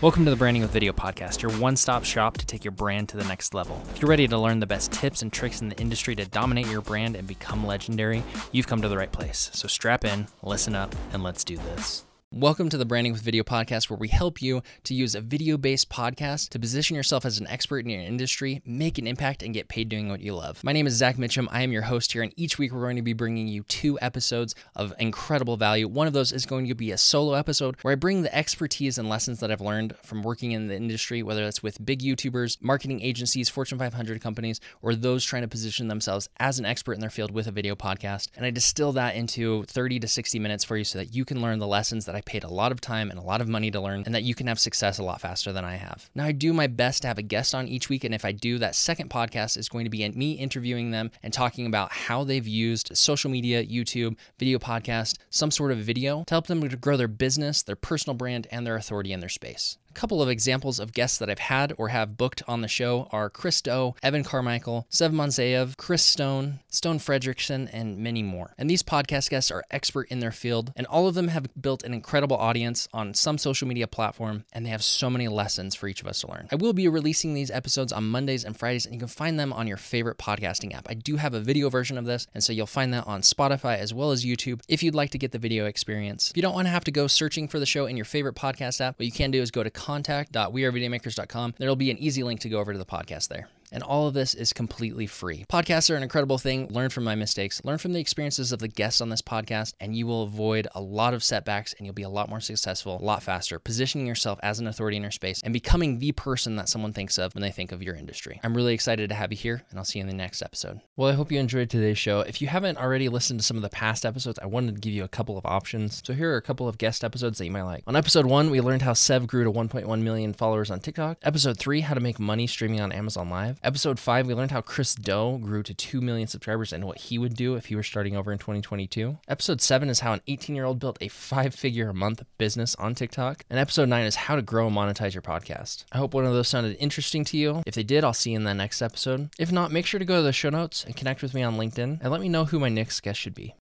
Welcome to the Branding with Video podcast, your one stop shop to take your brand to the next level. If you're ready to learn the best tips and tricks in the industry to dominate your brand and become legendary, you've come to the right place. So strap in, listen up, and let's do this. Welcome to the Branding with Video podcast, where we help you to use a video based podcast to position yourself as an expert in your industry, make an impact, and get paid doing what you love. My name is Zach Mitchum. I am your host here, and each week we're going to be bringing you two episodes of incredible value. One of those is going to be a solo episode where I bring the expertise and lessons that I've learned from working in the industry, whether that's with big YouTubers, marketing agencies, Fortune 500 companies, or those trying to position themselves as an expert in their field with a video podcast. And I distill that into 30 to 60 minutes for you so that you can learn the lessons that I paid a lot of time and a lot of money to learn, and that you can have success a lot faster than I have. Now, I do my best to have a guest on each week, and if I do, that second podcast is going to be me interviewing them and talking about how they've used social media, YouTube, video podcast, some sort of video to help them to grow their business, their personal brand, and their authority in their space couple of examples of guests that I've had or have booked on the show are Chris Do, Evan Carmichael, Sev Manzeyev, Chris Stone, Stone Fredrickson, and many more. And these podcast guests are expert in their field, and all of them have built an incredible audience on some social media platform, and they have so many lessons for each of us to learn. I will be releasing these episodes on Mondays and Fridays, and you can find them on your favorite podcasting app. I do have a video version of this, and so you'll find that on Spotify as well as YouTube if you'd like to get the video experience. If you don't want to have to go searching for the show in your favorite podcast app, what you can do is go to contact.wearevideomakers.com. There'll be an easy link to go over to the podcast there. And all of this is completely free. Podcasts are an incredible thing. Learn from my mistakes, learn from the experiences of the guests on this podcast, and you will avoid a lot of setbacks and you'll be a lot more successful, a lot faster, positioning yourself as an authority in your space and becoming the person that someone thinks of when they think of your industry. I'm really excited to have you here, and I'll see you in the next episode. Well, I hope you enjoyed today's show. If you haven't already listened to some of the past episodes, I wanted to give you a couple of options. So here are a couple of guest episodes that you might like. On episode one, we learned how Sev grew to 1.1 million followers on TikTok. Episode three, how to make money streaming on Amazon Live. Episode five, we learned how Chris Do grew to 2 million subscribers and what he would do if he were starting over in 2022. Episode 7 is how an 18 year old built a five figure a month business on TikTok. And episode 9 is how to grow and monetize your podcast. I hope one of those sounded interesting to you. If they did, I'll see you in the next episode. If not, make sure to go to the show notes and connect with me on LinkedIn and let me know who my next guest should be.